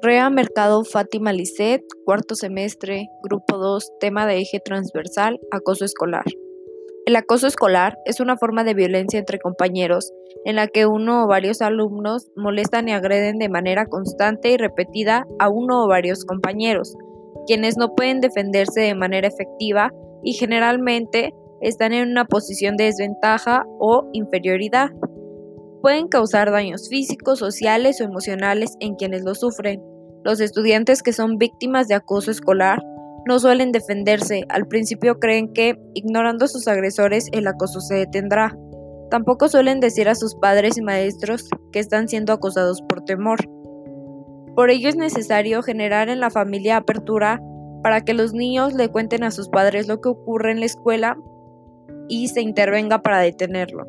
Rea Mercado Fátima Lisset, cuarto semestre, grupo 2, tema de eje transversal, acoso escolar. El acoso escolar es una forma de violencia entre compañeros en la que uno o varios alumnos molestan y agreden de manera constante y repetida a uno o varios compañeros, quienes no pueden defenderse de manera efectiva y generalmente están en una posición de desventaja o inferioridad pueden causar daños físicos, sociales o emocionales en quienes lo sufren. Los estudiantes que son víctimas de acoso escolar no suelen defenderse, al principio creen que, ignorando a sus agresores, el acoso se detendrá. Tampoco suelen decir a sus padres y maestros que están siendo acosados por temor. Por ello es necesario generar en la familia apertura para que los niños le cuenten a sus padres lo que ocurre en la escuela y se intervenga para detenerlo.